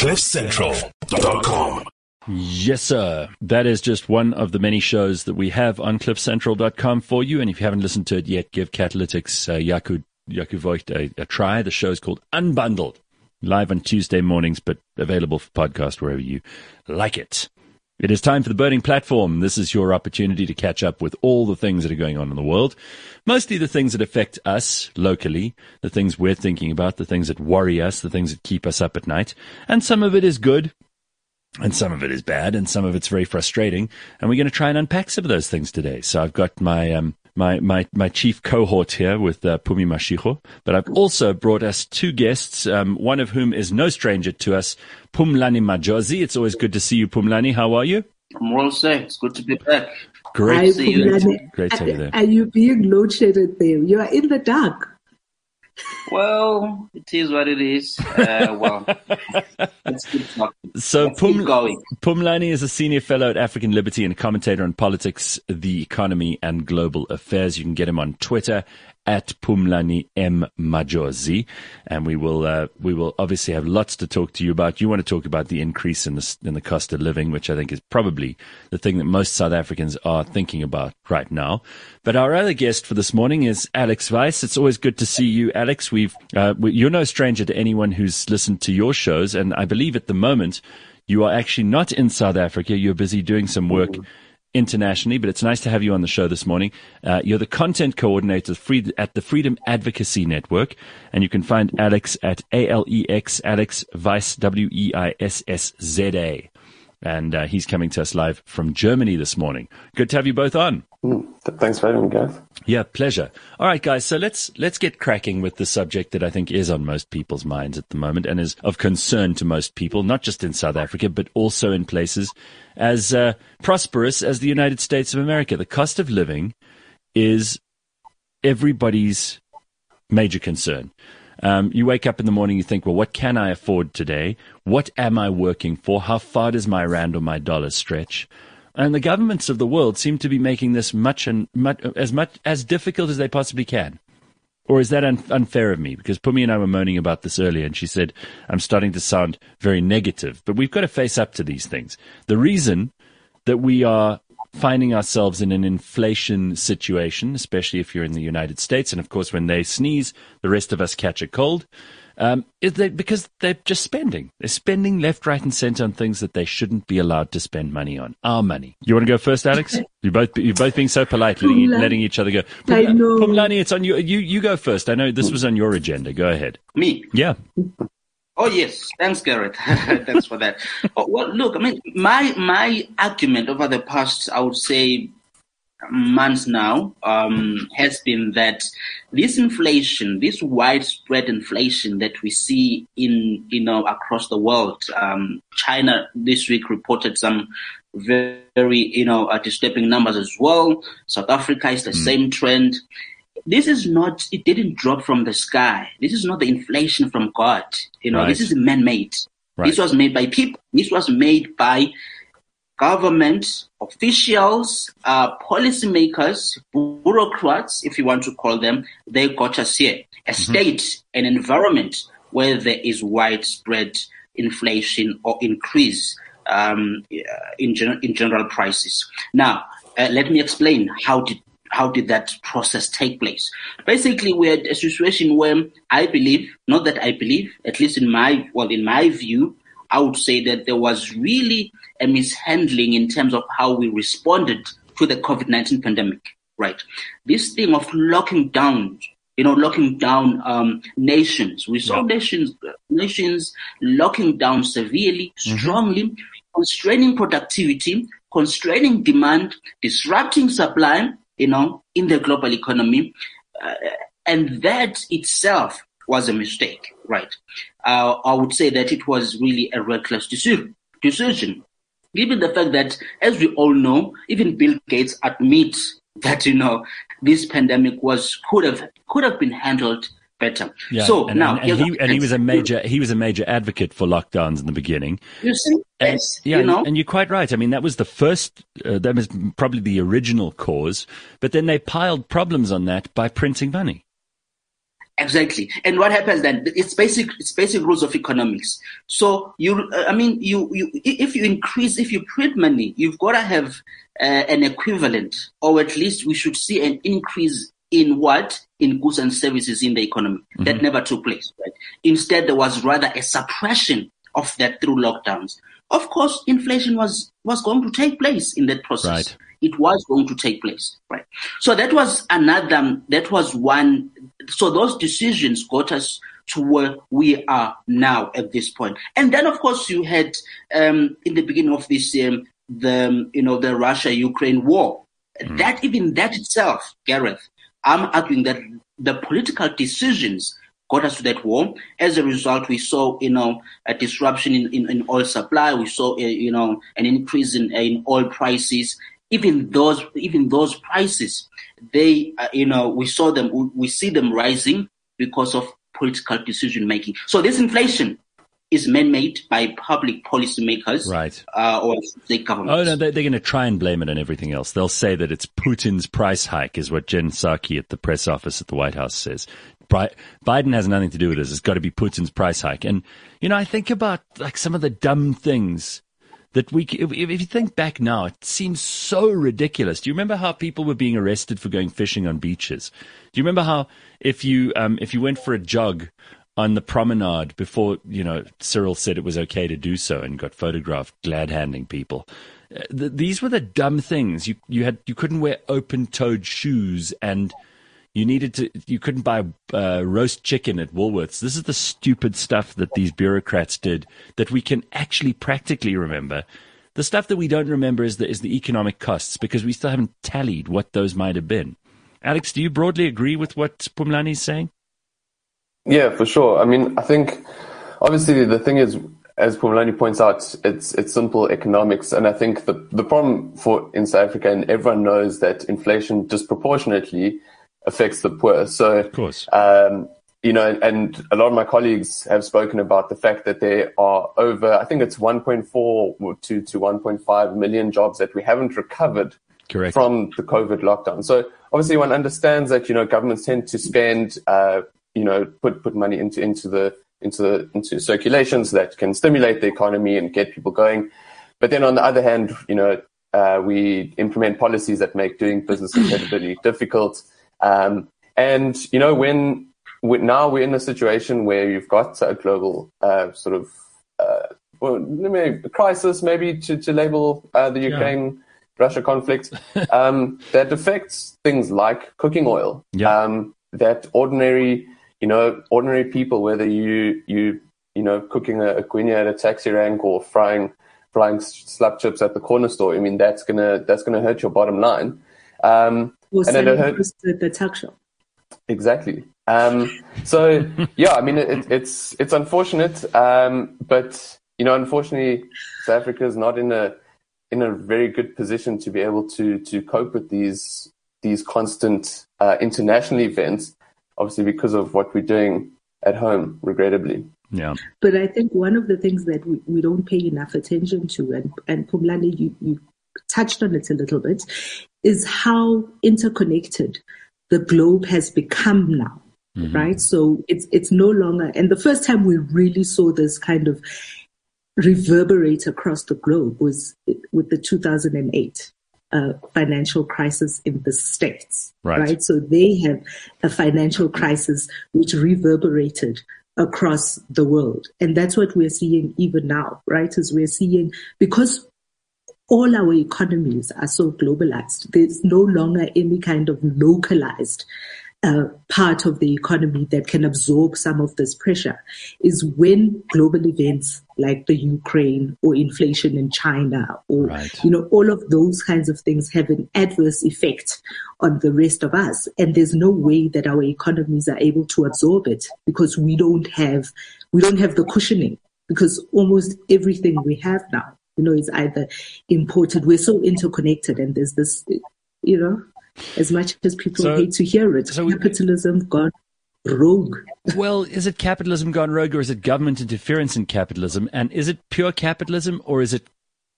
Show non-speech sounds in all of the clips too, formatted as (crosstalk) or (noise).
CliffCentral.com. Yes, sir. That is just one of the many shows that we have on CliffCentral.com for you. And if you haven't listened to it yet, give Catalytics uh, Voigt a, a try. The show is called Unbundled, live on Tuesday mornings, but available for podcast wherever you like it. It is time for the Burning Platform. This is your opportunity to catch up with all the things that are going on in the world. Mostly the things that affect us locally, the things we're thinking about, the things that worry us, the things that keep us up at night. And some of it is good, and some of it is bad, and some of it's very frustrating. And we're going to try and unpack some of those things today. So I've got my um, my, my, my chief cohort here with uh, Pumi Mashiko. But I've also brought us two guests, um, one of whom is no stranger to us, Phumlani Majozi. It's always good to see you, Phumlani. How are you? I'm well, sir. It's good to be back. Great Hi, to see you. Great to have you there. Are you being load shedded there? You are in the dark. Well, it is what it is. Uh, well, (laughs) let's keep talking. So Let's keep Pum, going. Phumlani is a senior fellow at African Liberty and a commentator on politics, the economy, and global affairs. You can get him on Twitter at Phumlani M Majozi, and we will uh, we will obviously have lots to talk to you about. You want to talk about the increase in the in the cost of living, which I think is probably the thing that most South Africans are thinking about right now. But our other guest for this morning is Alex Weiss. It's always good to see you, Alex. We've uh, we, you're no stranger to anyone who's listened to your shows, and I believe at the moment you are actually not in South Africa. You're busy doing some work internationally, but it's nice to have you on the show this morning. Uh, you're the content coordinator at the Freedom Advocacy Network, and you can find Alex at A-L-E-X, Alex Weiss, W-E-I-S-S-Z-A. And uh, he's coming to us live from Germany this morning. Good to have you both on. Mm, Thanks for having me, guys. Yeah, pleasure. All right, guys. So let's let's get cracking with the subject that I think is on most people's minds at the moment and is of concern to most people, not just in South Africa but also in places as uh, prosperous as the United States of America. The cost of living is everybody's major concern. Um, you wake up in the morning, you think, well, what can I afford today? What am I working for? How far does my rand or my dollar stretch? And the governments of the world seem to be making this much and much, as much as difficult as they possibly can. Or is that un- unfair of me? Because Pumi and I were moaning about this earlier, and she said I'm starting to sound very negative. But we've got to face up to these things. The reason that we are finding ourselves in an inflation situation, especially if you're in the United States, and of course when they sneeze, the rest of us catch a cold, um, is they, because they're just spending. They're spending left, right, and centre on things that they shouldn't be allowed to spend money on. Our money. You want to go first, Alex? (laughs) You both you're both being so polite, letting, letting each other go. I know. Phumlani, it's on you. You you go first. I know this was on your agenda. Go ahead. Me. Yeah. Oh yes, thanks, Gareth. (laughs) thanks for that. Oh, well, look, I mean, my my argument over the past, I would say, months now, um, has been that this inflation, this widespread inflation that we see in you know across the world, um, China this week reported some very, very you know uh, disturbing numbers as well. South Africa is the same trend this is not it didn't drop from the sky. This is not the inflation from god. You know Right. this is man-made. Right. this was made by people. This was made by government officials uh, policymakers bureaucrats if you want to call them. They got us here. A state an environment where there is widespread inflation or increase um, in, gen- in general prices. Now uh, let me explain how did how did that process take place? Basically, we had a situation where I believe, not that I believe, at least in my, well, in my view, I would say that there was really a mishandling in terms of how we responded to the COVID-19 pandemic, right? This thing of locking down, you know, locking down um, nations. We saw Yeah. nations, nations locking down severely, strongly, constraining productivity, constraining demand, disrupting supply, you know, in the global economy. Uh, and that itself was a mistake, right? Uh, I would say that it was really a reckless decision, decision. Given the fact that, as we all know, even Bill Gates admits that, you know, this pandemic was, could have, could have been handled better. Yeah. So and, now, and, and he and he was a major he was a major advocate for lockdowns in the beginning. You see, And, yes, yeah, you know, and you're quite right. I mean, that was the first, uh, that was probably the original cause, but then they piled problems on that by printing money. Exactly. And what happens then? It's basic. It's basic rules of economics. So you, uh, I mean, you, you, if you increase, if you print money, you've got to have uh, an equivalent, or at least we should see an increase in what in goods and services in the economy. Mm-hmm. That never took place. Right. Instead, there was rather a suppression of that through lockdowns. Of course, inflation was was going to take place in that process. Right. It was going to take place, right? So that was another. That was one. So those decisions got us to where we are now at this point. And then, of course, you had um, in the beginning of this year the you know the Russia Ukraine war. Mm. That even that itself, Gareth, I'm arguing that the political decisions got us to that war. As a result, we saw, you know, a disruption in, in, in oil supply. We saw, uh, you know, an increase in, in oil prices. Even those, even those prices, they, uh, you know, we saw them, we, we see them rising because of political decision making. So this inflation is man-made by public policymakers, right? Uh, or state governments. Oh no, they're, they're going to try and blame it on everything else. They'll say that it's Putin's price hike, is what Jen Psaki at the press office at the White House says. Biden has nothing to do with this. It's got to be Putin's price hike. And, you know, I think about like some of the dumb things that we, if, if you think back now, it seems so ridiculous. Do you remember how people were being arrested for going fishing on beaches? Do you remember how if you, um, if you went for a jog on the promenade before, you know, Cyril said it was okay to do so and got photographed glad handing people? Uh, these were the dumb things. You, you had, you couldn't wear open toed shoes and, you needed to, you couldn't buy uh, roast chicken at Woolworths. This is the stupid stuff that these bureaucrats did that we can actually practically remember. The stuff that we don't remember is the, is the economic costs because we still haven't tallied what those might have been. Alex, do you broadly agree with what Phumlani is saying? Yeah, for sure. I mean, I think obviously the thing is, as Phumlani points out, it's it's simple economics, and I think the the problem for in South Africa, and everyone knows that inflation disproportionately affects the poor. So, of course, um, you know, and a lot of my colleagues have spoken about the fact that there are over, I think it's 1.4 to, to 1.5 million jobs that we haven't recovered Correct. from the COVID lockdown. So obviously one understands that, you know, governments tend to spend, uh, you know, put, put money into, into the, into the, into circulation so that can stimulate the economy and get people going. But then on the other hand, you know, uh, we implement policies that make doing business incredibly (clears throat) difficult. Um, and you know, when, when, now we're in a situation where you've got a global uh, sort of uh, well, maybe crisis, maybe to, to label uh, the Ukraine. Yeah. Russia conflict (laughs) um, that affects things like cooking oil. Yeah. Um, that ordinary, you know, ordinary people, whether you you you know cooking a, a guinea at a taxi rank or frying frying slap chips at the corner store, I mean that's gonna that's gonna hurt your bottom line. Um, or and it hurt the tuck shop. Exactly. Um, so (laughs) yeah, I mean it, it's it's unfortunate, um, but you know, unfortunately, South Africa is not in a in a very good position to be able to to cope with these these constant uh, international events. Obviously, because of what we're doing at home, regrettably. Yeah. But I think one of the things that we, we don't pay enough attention to, and, and Phumlani, you, you touched on it a little bit, is how interconnected the globe has become now. Mm-hmm. Right. So it's, it's no longer, and the first time we really saw this kind of reverberate across the globe was with the 2008 uh, financial crisis in the States. Right. right. So they have a financial crisis which reverberated across the world. And that's what we're seeing even now, right? As we're seeing, because all our economies are so globalized. There's no longer any kind of localized uh, part of the economy that can absorb some of this pressure is when global events like the Ukraine or inflation in China or, right. you know, all of those kinds of things have an adverse effect on the rest of us. And there's no way that our economies are able to absorb it because we don't have, we don't have the cushioning because almost everything we have now you know, is either imported. We're so interconnected, and there's this, you know, as much as people so, hate to hear it, so capitalism we, gone rogue. well, is it capitalism gone rogue, or is it government interference in capitalism? And is it pure capitalism, or is it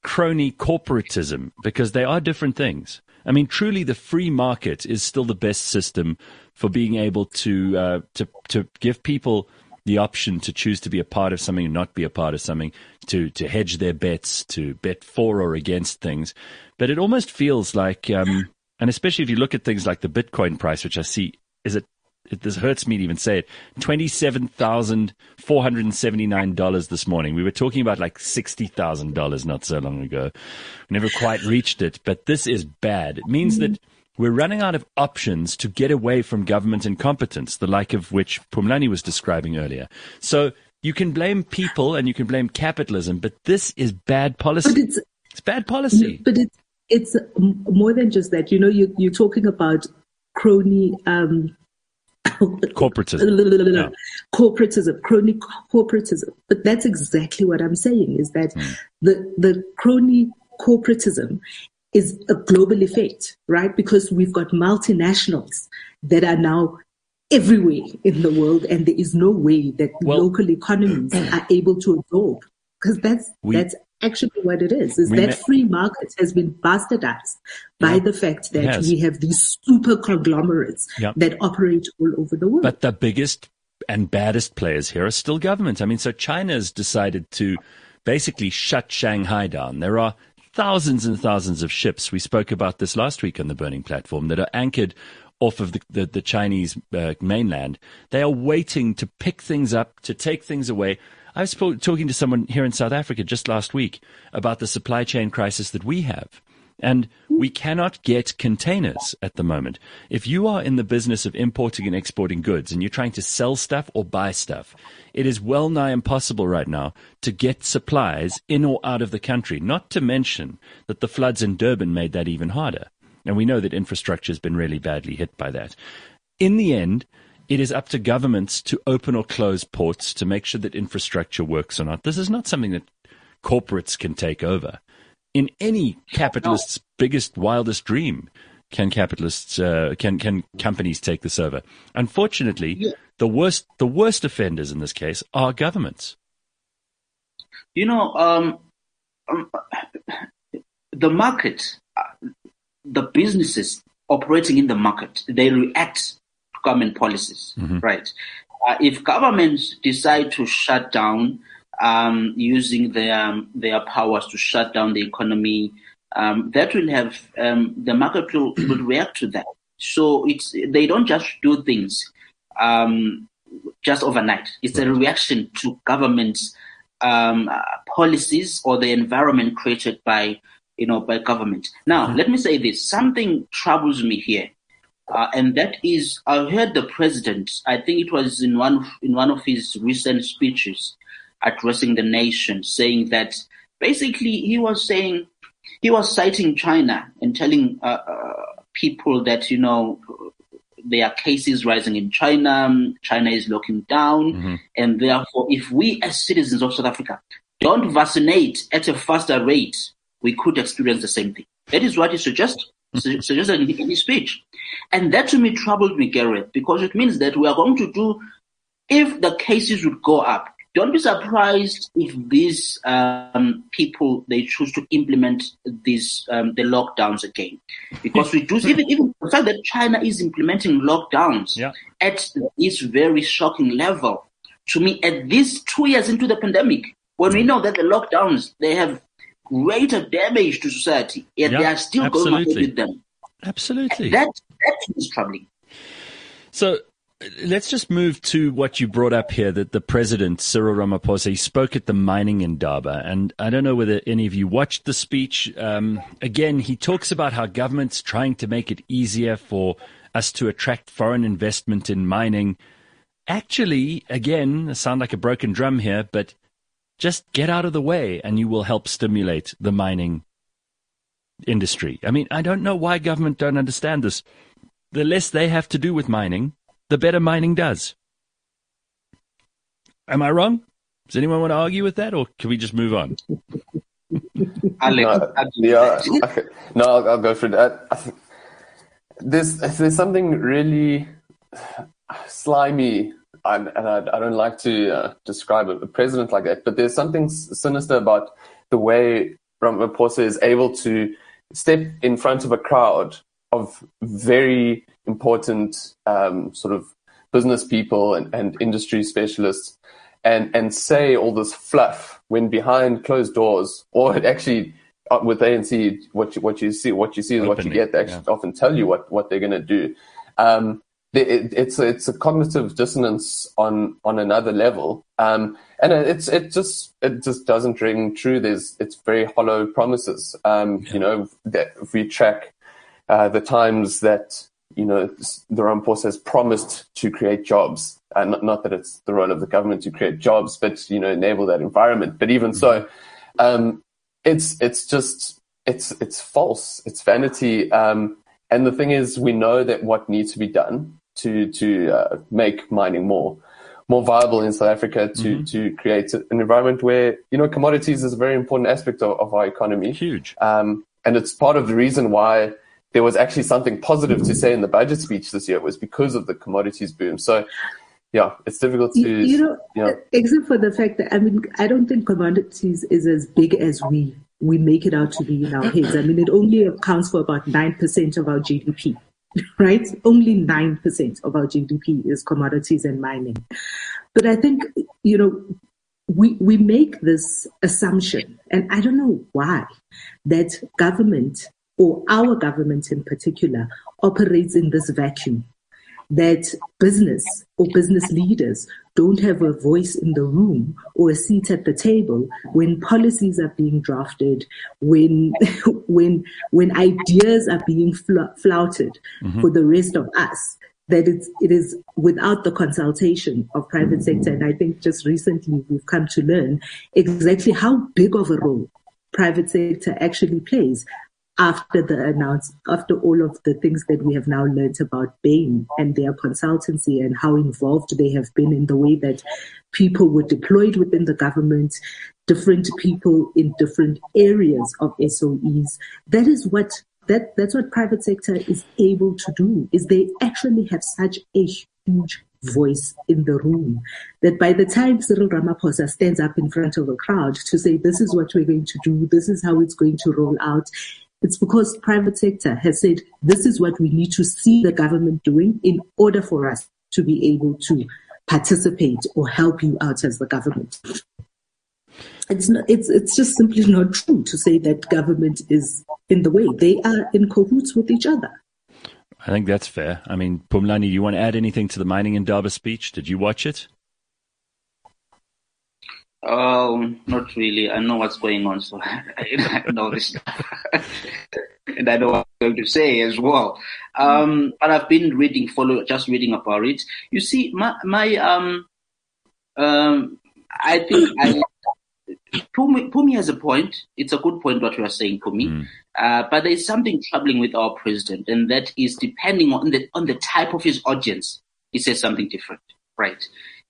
crony corporatism? Because they are different things. I mean, truly, the free market is still the best system for being able to uh, to to give people the option to choose to be a part of something and not be a part of something, to to hedge their bets, to bet for or against things. But it almost feels like, um, and especially if you look at things like the Bitcoin price, which I see is it. it this hurts me to even say it. Twenty-seven thousand four hundred and seventy-nine dollars this morning. We were talking about like sixty thousand dollars not so long ago. We never quite reached it, but this is bad. It means that we're running out of options to get away from government incompetence, the like of which Phumlani was describing earlier. So you can blame people and you can blame capitalism, but this is bad policy. But it's, it's bad policy. But it's it's more than just that. You know, you, you're talking about crony. Um, corporatism. yeah. Corporatism, crony corporatism. But that's exactly what I'm saying is that mm. the, the crony corporatism is a global effect, right? Because we've got multinationals that are now everywhere in the world, and there is no way that well, local economies (coughs) are able to absorb. Because that's we, that's actually what it is. Is that free market has been bastardized by yeah, the fact that we have these super conglomerates yeah. that operate all over the world. But the biggest and baddest players here are still governments. I mean, so China's decided to basically shut Shanghai down. There are thousands and thousands of ships. We spoke about this last week on the Burning Platform that are anchored off of the, the, the Chinese uh, mainland. They are waiting to pick things up, to take things away. I was talking to someone here in South Africa just last week about the supply chain crisis that we have. And we cannot get containers at the moment. If you are in the business of importing and exporting goods and you're trying to sell stuff or buy stuff, it is well nigh impossible right now to get supplies in or out of the country, not to mention that the floods in Durban made that even harder. And we know that infrastructure has been really badly hit by that. In the end, it is up to governments to open or close ports to make sure that infrastructure works or not. This is not something that corporates can take over in any capitalist's no. biggest, wildest dream can capitalists uh, can can companies take this over. Unfortunately, yeah. the worst the worst offenders in this case are governments. You know, um, um, the market, uh, the businesses operating in the market, they react government policies, mm-hmm. right? Uh, if governments decide to shut down um, using their their powers to shut down the economy. Um, that will have um, the market will, (clears throat) will, react to that. So it's they don't just do things um, just overnight. It's a reaction to government's um, uh, policies or the environment created by you know by government. Now, mm-hmm. let me say this: something troubles me here. Uh, and that is, I heard the president. I think it was in one in one of his recent speeches addressing the nation, saying that basically he was saying he was citing China and telling uh, uh, people that you know there are cases rising in China, China is locking down, mm-hmm. and therefore, if we as citizens of South Africa don't vaccinate at a faster rate, we could experience the same thing. That is what he suggested, suggested in his speech. And that to me troubled me, Gareth, because it means that we are going to do, if the cases would go up, don't be surprised if these um, people they choose to implement these um, the lockdowns again, because we do even even the fact that China is implementing lockdowns yeah. at this very shocking level. To me, at this two years into the pandemic, when we know that the lockdowns they have greater damage to society, yet yeah, they are still absolutely. going on with them. Absolutely, that that is troubling. So Let's just move to what you brought up here that the president, Cyril Ramaphosa, he spoke at the mining indaba. And I don't know whether any of you watched the speech. Um, again, he talks about how government's trying to make it easier for us to attract foreign investment in mining. Actually, again, I sound like a broken drum here, but just get out of the way and you will help stimulate the mining industry. I mean, I don't know why government don't understand this. The less they have to do with mining, the better mining does. Am I wrong? Does anyone want to argue with that, or can we just move on? (laughs) no, yeah, okay. no, I'll, I'll, go for that. There's there's something really (sighs) slimy, and, and I, I, don't like to uh, describe a president like that, but there's something sinister about the way Ramaphosa is able to step in front of a crowd of very important um, sort of business people and, and industry specialists and, and say all this fluff when behind closed doors, or (laughs) actually uh, with ANC, what you, what you see, what you see is what you get. They actually yeah. often tell you what, what they're going to do. Um, it, it's a, it's a cognitive dissonance on on another level, um, and it's it just it just doesn't ring true. There's it's very hollow promises. Um, yeah. You know, that if we track uh, the times that you know the Ramaphosa has promised to create jobs, uh, not, not that it's the role of the government to create jobs, but you know enable that environment. But even so, um, it's it's just it's it's false. It's vanity. Um, and the thing is, we know that what needs to be done to to uh, make mining more more viable in South Africa to mm-hmm. to create an environment where you know commodities is a very important aspect of, of our economy. Huge. Um, and it's part of the reason why there was actually something positive to say in the budget speech this year was because of the commodities boom. So yeah, it's difficult to you know, you know, except for the fact that I mean I don't think commodities is as big as we we make it out to be in our heads. I mean it only accounts for about nine percent of our GDP. (laughs) Right? Only 9% of our GDP is commodities and mining. But I think, you know, we, we make this assumption, and I don't know why, that government or our government in particular operates in this vacuum that business or business leaders don't have a voice in the room or a seat at the table when policies are being drafted, when (laughs) when when ideas are being flouted mm-hmm. for the rest of us. That it's, it is without the consultation of private sector. And I think just recently we've come to learn exactly how big of a role private sector actually plays after the announce after all of the things that we have now learned about Bain and their consultancy and how involved they have been in the way that people were deployed within the government, different people in different areas of SOEs. That is what that that's what private sector is able to do is they actually have such a huge voice in the room that by the time Cyril Ramaphosa stands up in front of a crowd to say this is what we're going to do this is how it's going to roll out it's because private sector has said this is what we need to see the government doing in order for us to be able to participate or help you out as the government. It's not, it's it's just simply not true to say that government is in the way. They are in cahoots with each other. I think that's fair. I mean, Phumlani, you want to add anything to the mining Indaba speech? Did you watch it? Um, not really. I know what's going on, so (laughs) I, know this stuff. and I know what I'm going to say as well. Um, but I've been reading, follow, just reading about it. You see, my, my, um, um, I think I, Pumi, Phumi has a point. It's a good point what you are saying, Pumi. Mm. Uh, but there is something troubling with our president, and that is depending on the on the type of his audience, he says something different, right?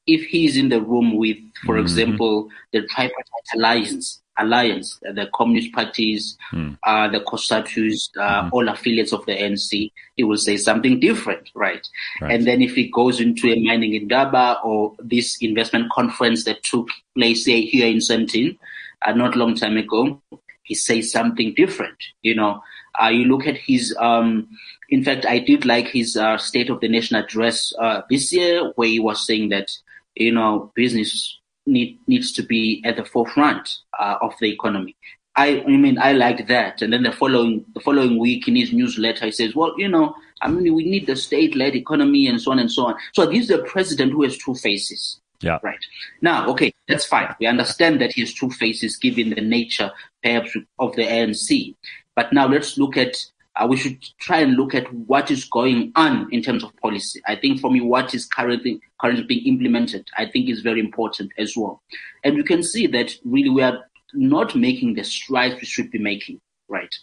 If he's in the room with, for mm-hmm. example, the tripartite alliance, alliance, the communist parties, mm. uh, the COSATUs, uh, mm-hmm. all affiliates of the ANC, he will say something different, right? right? And then if he goes into a mining Indaba or this investment conference that took place here in Sandton, uh, not long time ago, he says something different, you know. Uh, you look at his, um, in fact, I did like his uh, State of the Nation address uh, this year, where he was saying that you know, business need, needs to be at the forefront uh, of the economy. I, I mean, I like that. And then the following, the following week in his newsletter, he says, well, you know, I mean, we need the state-led economy and so on and so on. So this is a president who has two faces. Yeah. Right. Now, okay, that's fine. We understand that he has two faces given the nature perhaps of the ANC. But now let's look at uh, we should try and look at what is going on in terms of policy. I think for me, what is currently currently being implemented, I think is very important as well. And you can see that really we are not making the strides we should be making, right?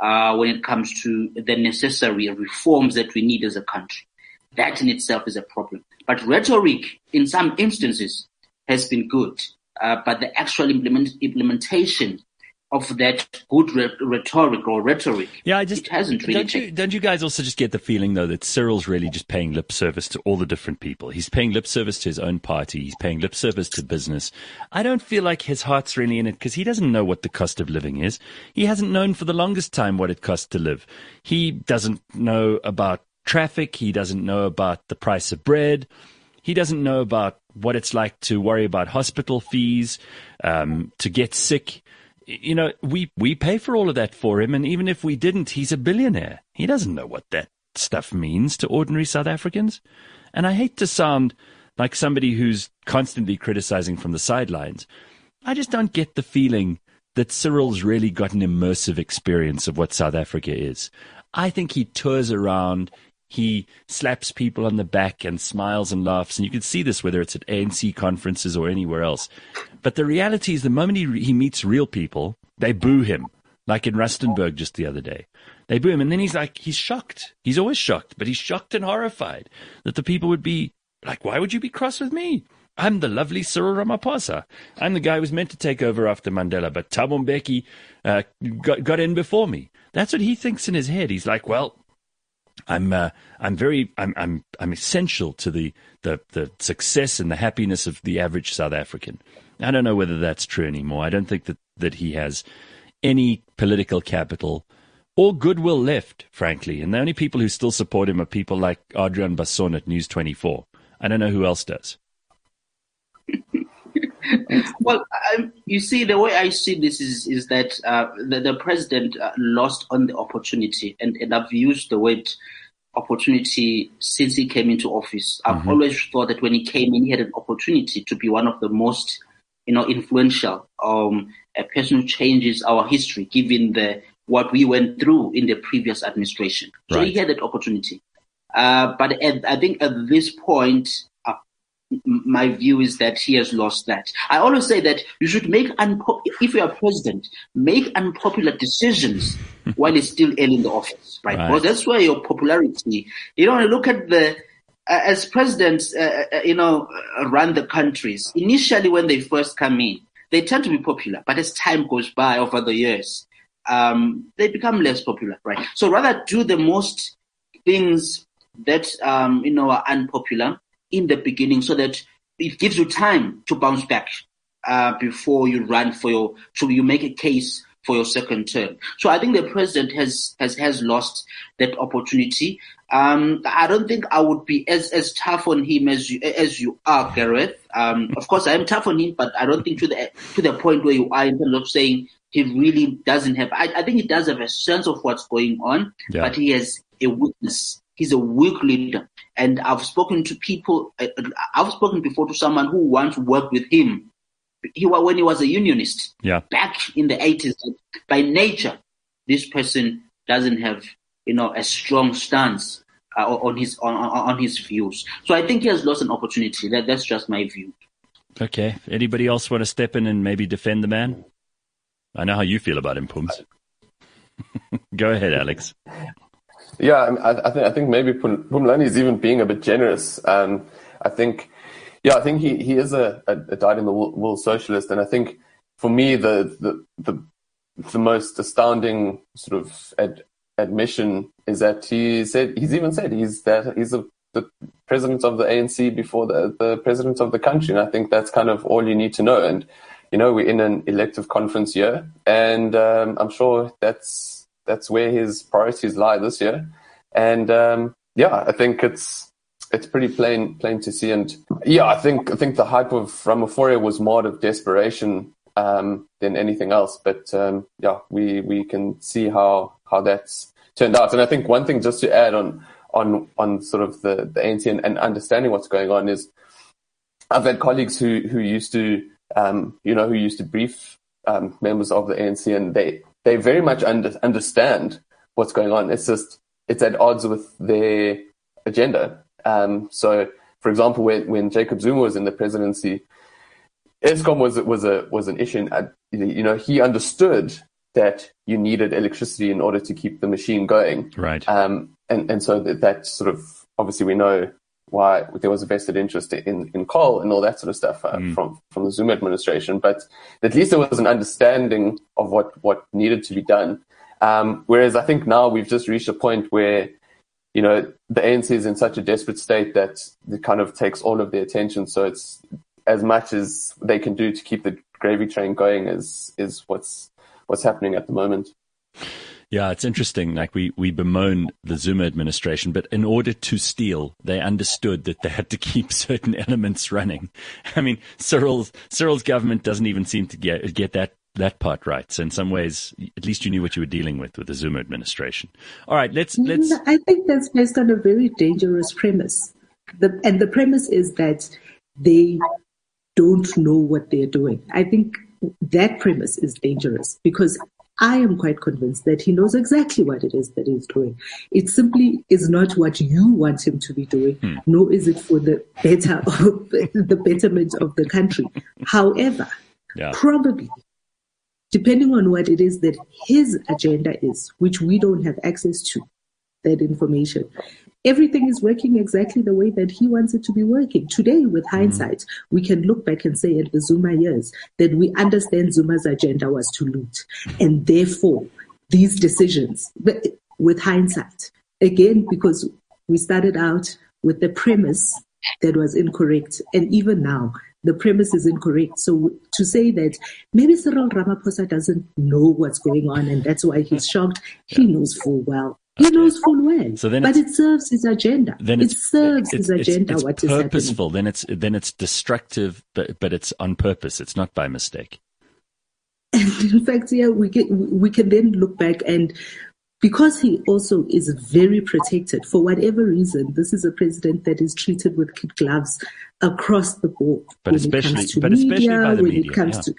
Uh, when it comes to the necessary reforms that we need as a country. That in itself is a problem. But rhetoric, in some instances, has been good. Uh, but the actual implement, implementation of that good re- rhetoric or rhetoric. Yeah, I just it hasn't really. Don't you, don't you guys also just get the feeling though that Cyril's really just paying lip service to all the different people? He's paying lip service to his own party. He's paying lip service to business. I don't feel like his heart's really in it because he doesn't know what the cost of living is. He hasn't known for the longest time what it costs to live. He doesn't know about traffic. He doesn't know about the price of bread. He doesn't know about what it's like to worry about hospital fees, um, to get sick you know, we, we pay for all of that for him. And even if we didn't, he's a billionaire. He doesn't know what that stuff means to ordinary South Africans. And I hate to sound like somebody who's constantly criticizing from the sidelines. I just don't get the feeling that Cyril's really got an immersive experience of what South Africa is. I think he tours around, he slaps people on the back and smiles and laughs. And you can see this whether it's at ANC conferences or anywhere else. But the reality is the moment he, he meets real people, they boo him, like in Rustenburg just the other day. They boo him. And then he's like, he's shocked. He's always shocked, but he's shocked and horrified that the people would be like, why would you be cross with me? I'm the lovely Cyril Ramaphosa. I'm the guy who was meant to take over after Mandela, but Thabo Mbeki uh, got, got in before me. That's what he thinks in his head. He's like, well, I'm uh, I'm very I'm I'm I'm essential to the, the the success and the happiness of the average South African. I don't know whether that's true anymore. I don't think that, that he has any political capital or goodwill left, frankly. And the only people who still support him are people like Adrian Basson at News 24. I don't know who else does. (laughs) well, um, you see, the way I see this is is that uh, the, the, president uh, lost on the opportunity, and, and I've used the word opportunity since he came into office. I've mm-hmm. always thought that when he came in, he had an opportunity to be one of the most, you know, influential, um, a person who changes our history, given the what we went through in the previous administration. So he had that opportunity. Uh, but at, I think at this point, uh, my view is that he has lost that. I always say that you should make unpo- if you are president, make unpopular decisions (laughs) while he's still early in the office, right? right. Well, that's where your popularity. You know, look at the uh, as presidents, uh, uh, you know, run the countries. Initially, when they first come in, they tend to be popular, but as time goes by over the years, um, they become less popular, right? So rather do the most things that um, you know are unpopular in the beginning, so that it gives you time to bounce back uh, before you run for your. So you make a case for your second term. So I think the president has has has lost that opportunity. Um, I don't think I would be as as tough on him as you as you are, Gareth. Um, of course, I am tough on him, but I don't think to the to the point where you are in terms of saying he really doesn't have. I, I think he does have a sense of what's going on, yeah. but he has a weakness. He's a weak leader, and I've spoken to people. Uh, I've spoken before to someone who once worked with him he when he was a unionist. Yeah. Back in the eighties, by nature, this person doesn't have you know a strong stance uh, on his on, on his views. So I think he has lost an opportunity. That that's just my view. Okay. Anybody else want to step in and maybe defend the man? I know how you feel about him, Pums. (laughs) Go ahead, Alex. Yeah, I, I think I think maybe Phumlani is even being a bit generous. Um, I think yeah, I think he, he is a, a, a in the wool socialist, and I think for me the the the, the most astounding sort of ad, admission is that he said he's even said he's that he's a, the president of the ANC before the the president of the country, and I think that's kind of all you need to know. And you know, we're in an elective conference year, and um, I'm sure that's that's where his priorities lie this year. And um, yeah, I think it's it's pretty plain plain to see. And yeah, I think I think the hype of Ramaphosa was more of desperation um, than anything else. But um, yeah, we we can see how how that's turned out. And I think one thing just to add on on on sort of the the ANC and, and understanding what's going on is I've had colleagues who who used to um, you know who used to brief um, members of the ANC, and they they very much under, understand what's going on. It's just it's at odds with their agenda. Um, so, for example, when, when Jacob Zuma was in the presidency, Eskom was was a was an issue. And, you know, he understood that you needed electricity in order to keep the machine going. Right. Um, and and so that, that sort of obviously we know why there was a vested interest in, in coal and all that sort of stuff uh, mm. from, from the Zuma administration. But at least there was an understanding of what, what needed to be done. Um, whereas I think now we've just reached a point where, you know, the ANC is in such a desperate state that it kind of takes all of the attention. So it's as much as they can do to keep the gravy train going is, is what's, what's happening at the moment. Yeah, it's interesting. Like we, we bemoan the Zuma administration, but in order to steal, they understood that they had to keep (laughs) certain elements running. (laughs) I mean, Cyril's, Cyril's government doesn't even seem to get, get that, that part right. So in some ways, at least you knew what you were dealing with with the Zuma administration. All right, let's, let's. I think that's based on a very dangerous premise. The, and the premise is that they don't know what they're doing. I think that premise is dangerous because I am quite convinced that he knows exactly what it is that he's doing. It simply is not what you want him to be doing, hmm. nor is it for the better (laughs) of, the betterment of the country. However, yeah. probably depending on what it is that his agenda is, which we don't have access to that information, everything is working exactly the way that he wants it to be working. Today, with mm-hmm. hindsight, mm-hmm. we can look back and say at the Zuma years that we understand Zuma's agenda was to loot. And therefore, these decisions, with hindsight, again, because we started out with the premise that was incorrect. And even now, the premise is incorrect. So to say that maybe Cyril Ramaphosa doesn't know what's going on and that's why he's shocked, he knows full well he knows full well. So then but it serves his agenda. Then it serves it's, his agenda. It's, it's purposeful. Then it's then it's destructive, but but it's on purpose. It's not by mistake. (laughs) And in fact, yeah, we can we can then look back and because he also is very protected for whatever reason. This is a president that is treated with kid gloves across the board. But especially, but media, especially by the when media. It comes yeah. to,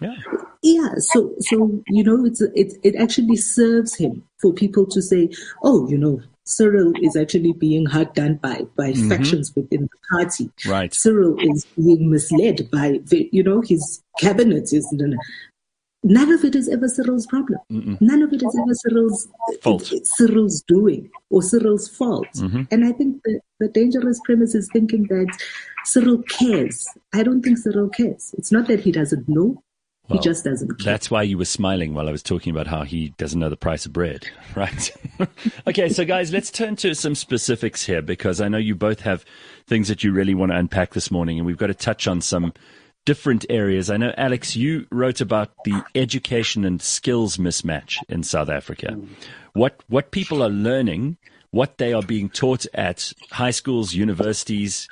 yeah. Yeah. So, so, you know, it's, it, it actually serves him for people to say, oh, you know, Cyril is actually being hard done by, by mm-hmm. factions within the party. Right. Cyril is being misled by, the, you know, his cabinet is, none of it is ever Cyril's problem. Mm-mm. None of it is ever Cyril's fault. Cyril's doing or Cyril's fault. Mm-hmm. And I think the, the dangerous premise is thinking that Cyril cares. I don't think Cyril cares. It's not that he doesn't know. Well, he just doesn't. Care. That's why you were smiling while I was talking about how he doesn't know the price of bread, (laughs) right? (laughs) okay, so guys, let's turn to some specifics here because I know you both have things that you really want to unpack this morning, and we've got to touch on some different areas. I know, Alex, you wrote about the education and skills mismatch in South Africa. Hmm. What what people are learning what they are being taught at high schools, universities,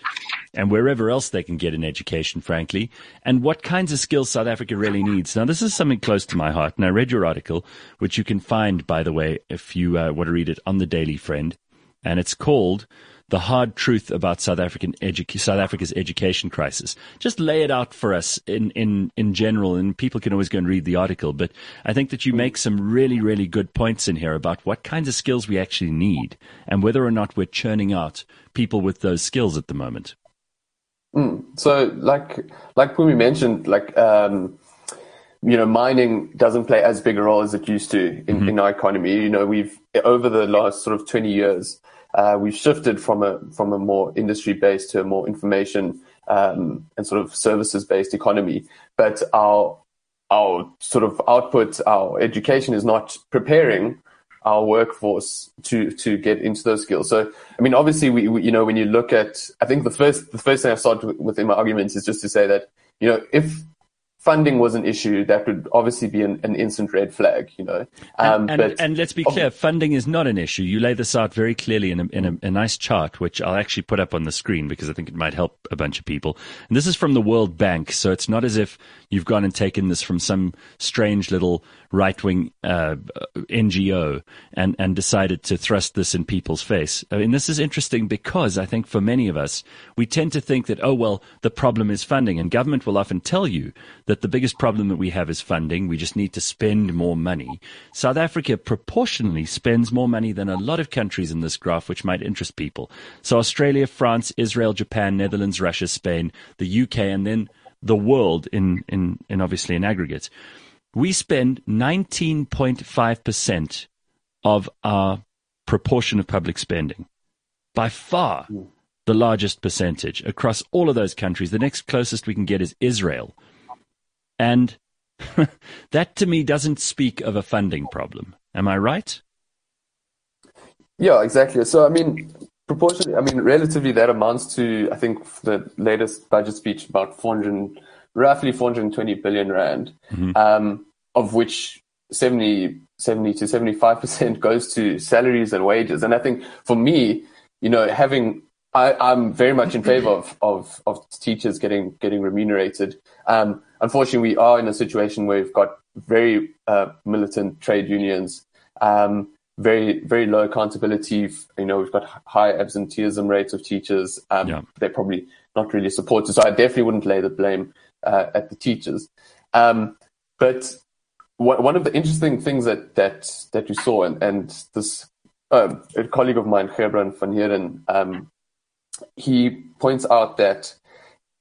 and wherever else they can get an education, frankly, and what kinds of skills South Africa really needs. Now, this is something close to my heart, and I read your article, which you can find, by the way, if you uh, want to read it on the Daily Friend, and it's called the hard truth about South African edu- South Africa's education crisis. Just lay it out for us in, in, in general, and people can always go and read the article. But I think that you make some really, really good points in here about what kinds of skills we actually need and whether or not we're churning out people with those skills at the moment. Mm. So, like like Pumi mentioned, like um, you know, mining doesn't play as big a role as it used to in, mm-hmm. in our economy. You know, we've over the last sort of twenty years, uh, we've shifted from a from a more industry based to a more information um, and sort of services based economy. But our our sort of output, our education is not preparing our workforce to to get into those skills. So, I mean, obviously, we, we you know when you look at, I think the first the first thing I start with, with in my arguments is just to say that you know if funding was an issue, that would obviously be an, an instant red flag, you know. Um, and, and, but, and, let's be clear, funding is not an issue. You lay this out very clearly in, a, in a, a, nice chart, which I'll actually put up on the screen because I think it might help a bunch of people. And this is from the World Bank, so it's not as if you've gone and taken this from some strange little right wing uh, NGO and, and decided to thrust this in people's face. I mean, this is interesting because I think for many of us, we tend to think that, oh, well, the problem is funding. And government will often tell you that the biggest problem that we have is funding. We just need to spend more money. South Africa proportionally spends more money than a lot of countries in this graph, which might interest people. So Australia, France, Israel, Japan, Netherlands, Russia, Spain, the UK, and then the world in, in, in obviously in aggregate we spend 19.5% of our proportion of public spending. By far, the largest percentage across all of those countries. The next closest we can get is Israel. And (laughs) that to me doesn't speak of a funding problem. Am I right? Yeah, exactly. So, I mean, proportionally, I mean, relatively, that amounts to, I think, the latest budget speech about 400, roughly 420 billion rand, mm-hmm. um, of which 70, 70 to 75% (laughs) goes to salaries and wages. And I think for me, you know, having, I, am very much in favor of, of, of teachers getting, getting remunerated. Um, unfortunately, we are in a situation where we've got very uh, militant trade unions, um, very, very low accountability. You know, we've got high absenteeism rates of teachers. Um, yeah. They're probably not really supported. So I definitely wouldn't lay the blame uh, at the teachers. Um, but one of the interesting things that that that you saw, and, and this uh, a colleague of mine, Gerbrand van Heeren, um, he points out that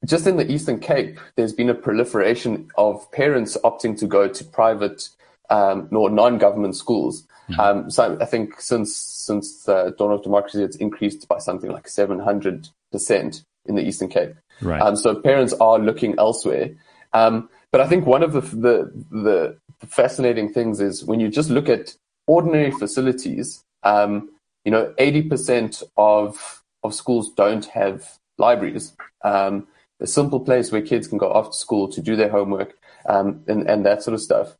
just in the Eastern Cape, there's been a proliferation of parents opting to go to private um, or non-government schools. Mm-hmm. Um, so I think since since the dawn of democracy, it's increased by something like 700 percent in the Eastern Cape. Right. Um, so parents are looking elsewhere. Um, but I think one of the, the, the fascinating things is when you just look at ordinary facilities, um, you know, 80% of, of schools don't have libraries. Um, a simple place where kids can go after school to do their homework, um, and, and that sort of stuff.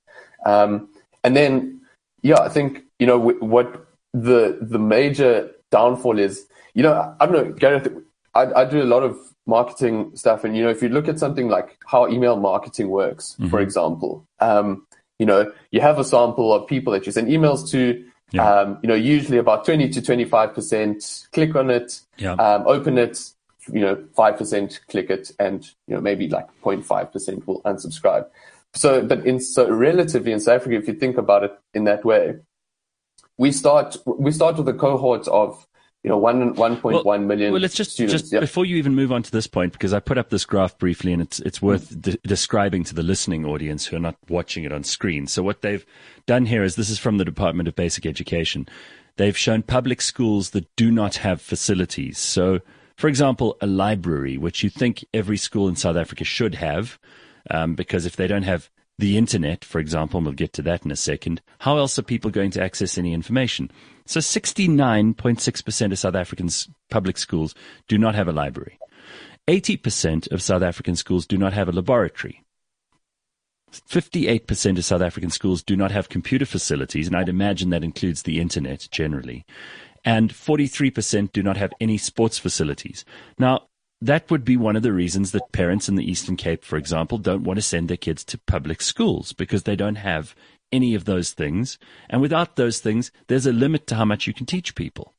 Um, and then, yeah, I think, you know, what the, the major downfall is, you know, I don't know, Gareth, I, I do a lot of marketing stuff. And, you know, if you look at something like how email marketing works, mm-hmm. for example, um, you know, you have a sample of people that you send emails to, yeah. um, you know, usually about 20 to 25% click on it, yeah. um, open it, you know, 5% click it and, you know, maybe like 0.5% will unsubscribe. So, but in, so relatively in South Africa, if you think about it in that way, we start, we start with a cohort of you know, one one point well, one million. Well, let's just just yep. before you even move on to this point, because I put up this graph briefly, and it's it's worth de- describing to the listening audience who are not watching it on screen. So what they've done here is this is from the Department of Basic Education. They've shown public schools that do not have facilities. So, for example, a library, which you think every school in South Africa should have, um, because if they don't have the internet, for example, and we'll get to that in a second, how else are people going to access any information? So 69.6% of South Africans' public schools do not have a library. 80% of South African schools do not have a laboratory. 58% of South African schools do not have computer facilities, and I'd imagine that includes the internet generally. And 43% do not have any sports facilities. Now, that would be one of the reasons that parents in the Eastern Cape, for example, don't want to send their kids to public schools because they don't have any of those things. And without those things, there's a limit to how much you can teach people.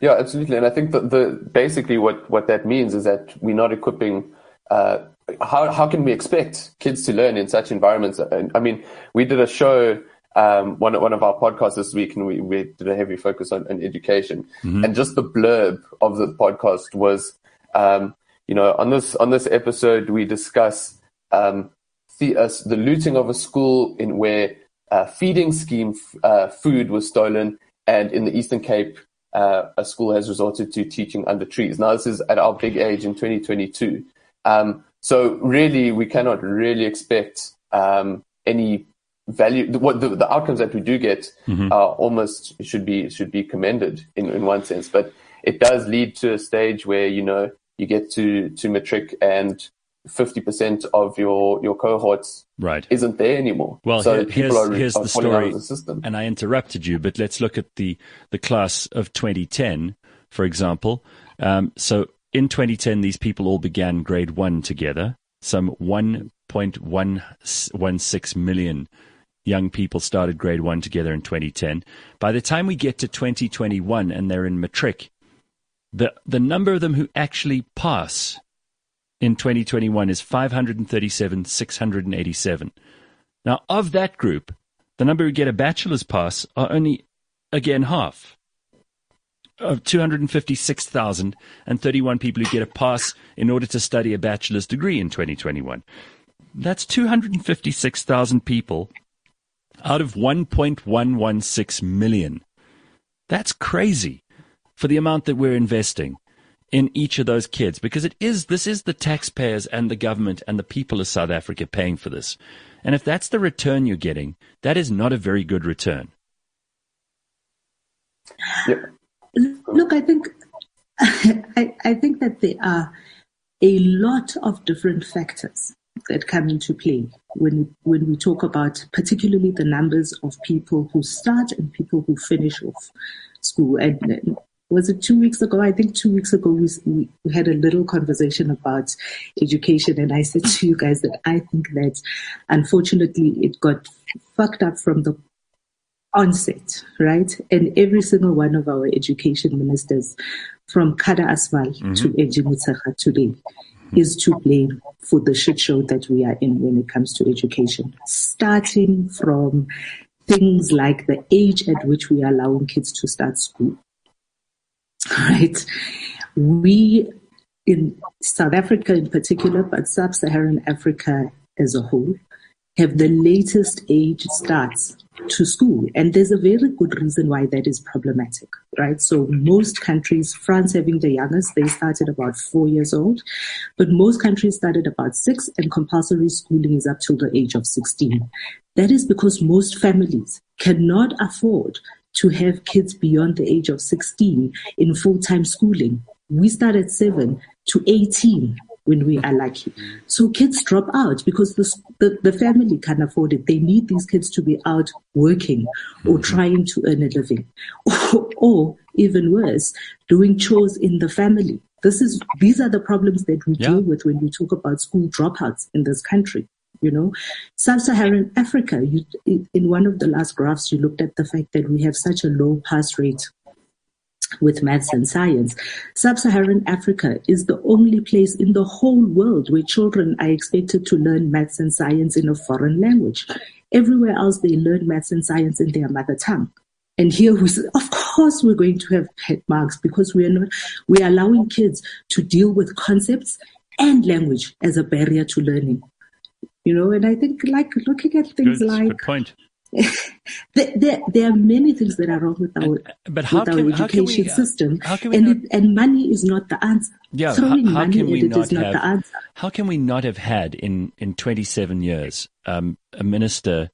Yeah, absolutely. And I think that the basically what, what that means is that we're not equipping. Uh, how how can we expect kids to learn in such environments? I mean, we did a show um, one one of our podcasts this week, and we, we did a heavy focus on, on education. Mm-hmm. And just the blurb of the podcast was, um, you know, on this on this episode we discuss um, the uh, the looting of a school in where uh, feeding scheme uh, food was stolen, and in the Eastern Cape, uh, a school has resorted to teaching under trees. Now this is at our big age in 2022. Um, so really, we cannot really expect um, any value the, what the, the outcomes that we do get mm-hmm. uh, almost should be should be commended in, in one sense. But it does lead to a stage where you know you get to to matric and 50% of your your cohorts right. isn't there anymore. Well so here, here's, are, here's are the story the and i interrupted you but let's look at the the class of 2010 for example. Um, so in 2010 these people all began grade one together some 1.116 million young people started grade one together in 2010. By the time we get to 2021 and they're in matric, the, the number of them who actually pass in 2021 is 537,687. Now, of that group, the number who get a bachelor's pass are only, again, half of 256,031 people who get a pass in order to study a bachelor's degree in 2021. That's 256,000 people out of 1.116 million. That's crazy. for the amount that we're investing in each of those kids because it is this is the taxpayers and the government and the people of South Africa paying for this. And if that's the return you're getting, that is not a very good return. Yeah. Look, I think (laughs) I, I think that there are a lot of different factors that come into play when when we talk about particularly the numbers of people who start and people who finish off school. And was it two weeks ago? I think two weeks ago we, we, had a little conversation about education, and I said to you guys that I think that unfortunately it got fucked up from the onset, right? And every single one of our education ministers, from Kader Asmal mm-hmm. to Angie Motshekga today. Is to blame for the shit show that we are in when it comes to education. Starting from things like the age at which we are allowing kids to start school. Right? We in South Africa in particular, but sub-Saharan Africa as a whole, have the latest age starts to school. And there's a very good reason why that is problematic, right? So most countries, France having the youngest, they started about four years old, but most countries started about six and compulsory schooling is up till the age of 16. That is because most families cannot afford to have kids beyond the age of 16 in full-time schooling. We start at seven to 18 when we are lucky. So kids drop out because the, the, the, family can't afford it. They need these kids to be out working or mm-hmm. trying to earn a living or, (laughs) or even worse, doing chores in the family. This is, these are the problems that we yeah. deal with when we talk about school dropouts in this country. You know, sub-Saharan Africa, you, in one of the last graphs, you looked at the fact that we have such a low pass rate with maths and science. Sub-Saharan Africa is the only place in the whole world where children are expected to learn maths and science in a foreign language. Everywhere else they learn maths and science in their mother tongue. And here we of course we're going to have pet marks because we are not, we are allowing kids to deal with concepts and language as a barrier to learning. You know, and I think like looking at things good, like good point (laughs) there, there, are many things that are wrong with our, but with our education we, system, and, not, it, and money is not the answer. Yeah, Throwing how, how money can we not, not have, How can we not have had in, in 27 years um, a minister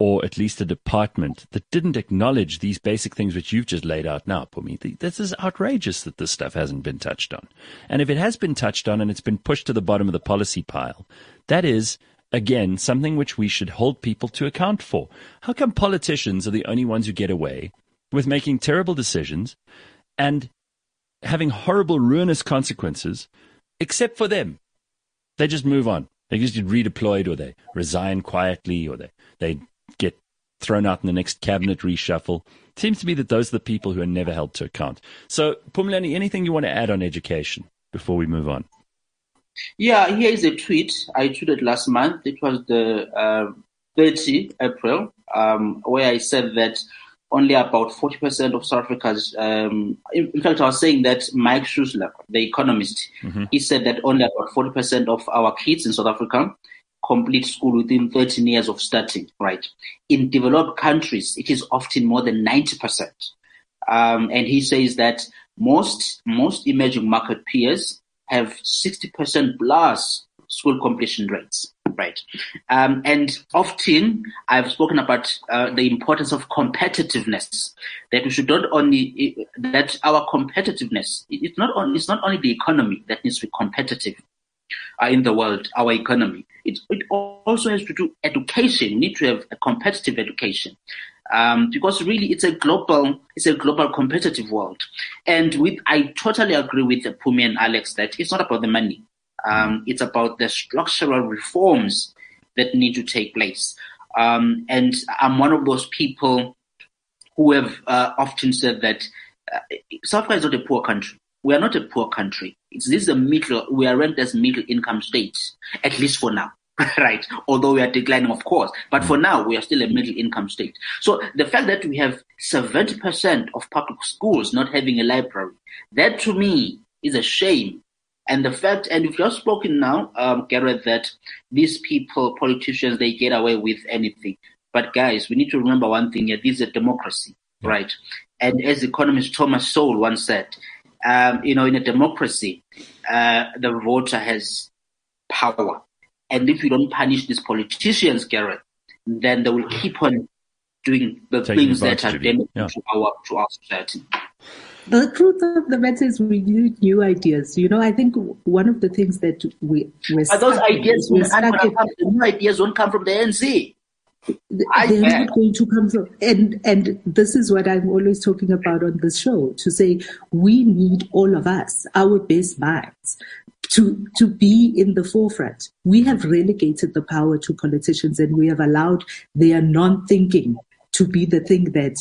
or at least a department that didn't acknowledge these basic things which you've just laid out now, Pumi. This is outrageous that this stuff hasn't been touched on. And if it has been touched on and it's been pushed to the bottom of the policy pile, that is Again, something which we should hold people to account for. How come politicians are the only ones who get away with making terrible decisions and having horrible, ruinous consequences, except for them? They just move on. They just get redeployed or they resign quietly or they, they get thrown out in the next cabinet reshuffle. It seems to be that those are the people who are never held to account. So, Phumlani, anything you want to add on education before we move on? Yeah, here is a tweet I tweeted last month. It was the uh, 30 April, um, where I said that only about 40% of South Africa's, um, in, fact, I was saying that Mike Schussler, the economist, mm-hmm. he said that only about 40% of our kids in South Africa complete school within 13 years of starting, right? In developed countries, it is often more than 90%. Um, and he says that most, most emerging market peers have 60% plus school completion rates, right? Um, and often I've spoken about uh, the importance of competitiveness. That we should not only that our competitiveness. It's not only it's not only the economy that needs to be competitive uh, in the world. Our economy. It, it also has to do education. We need to have a competitive education um, because really it's a global it's a global competitive world. And with I totally agree with Pumi and Alex that it's not about the money. Um, it's about the structural reforms that need to take place. Um, and I'm one of those people who have uh, often said that uh, South Africa is not a poor country. We are not a poor country. It's this is a middle. We are ranked as middle income states, at least for now. (laughs) right? Although we are declining, of course. But for now, we are still a middle income state. So the fact that we have 70% of public schools not having a library, that to me is a shame. And the fact, and if you're spoken now, um, Gareth, that these people, politicians, they get away with anything. But guys, we need to remember one thing here. This is a democracy, right? And as economist Thomas Sowell once said, um, you know, in a democracy, uh, the voter has power. And if you don't punish these politicians, Gareth, then they will keep on doing the Taking things that are advantage of you. damaging Yeah. to our to our society. The truth of the matter is we need new ideas. You know, I think one of the things that we, we're But those stuck in ideas, is we're will not stuck in- come, the new ideas won't come from the ANC. I they're not going to come from and and this is what I'm always talking about on this show to say we need all of us, our best minds, to to be in the forefront. We have relegated the power to politicians and we have allowed their non-thinking to be the thing that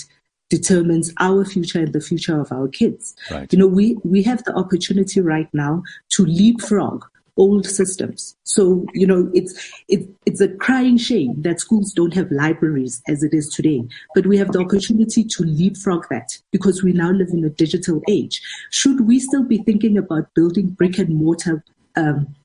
determines our future and the future of our kids. Right. You know, we, we have the opportunity right now to leapfrog old systems. So, you know, it's, it, it's a crying shame that schools don't have libraries as it is today, but we have the opportunity to leapfrog that because we now live in a digital age. Should we still be thinking about building brick and mortar, um,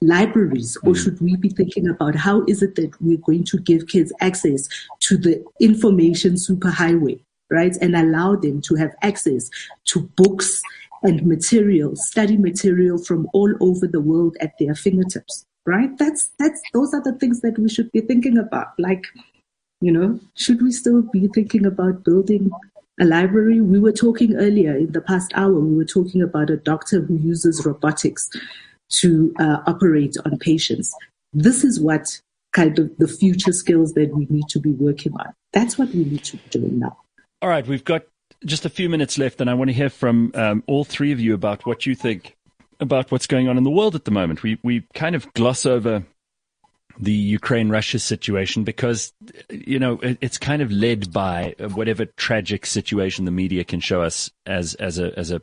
libraries or should we be thinking about how is it that we're going to give kids access to the information superhighway right and allow them to have access to books and material study material from all over the world at their fingertips right that's that's those are the things that we should be thinking about like you know should we still be thinking about building a library we were talking earlier in the past hour we were talking about a doctor who uses robotics to uh, operate on patients. This is what kind of the future skills that we need to be working on. That's what we need to be doing now. All right, we've got just a few minutes left, and I want to hear from um, all three of you about what you think about what's going on in the world at the moment. We we kind of gloss over the Ukraine Russia situation because you know it, it's kind of led by whatever tragic situation the media can show us as as a as a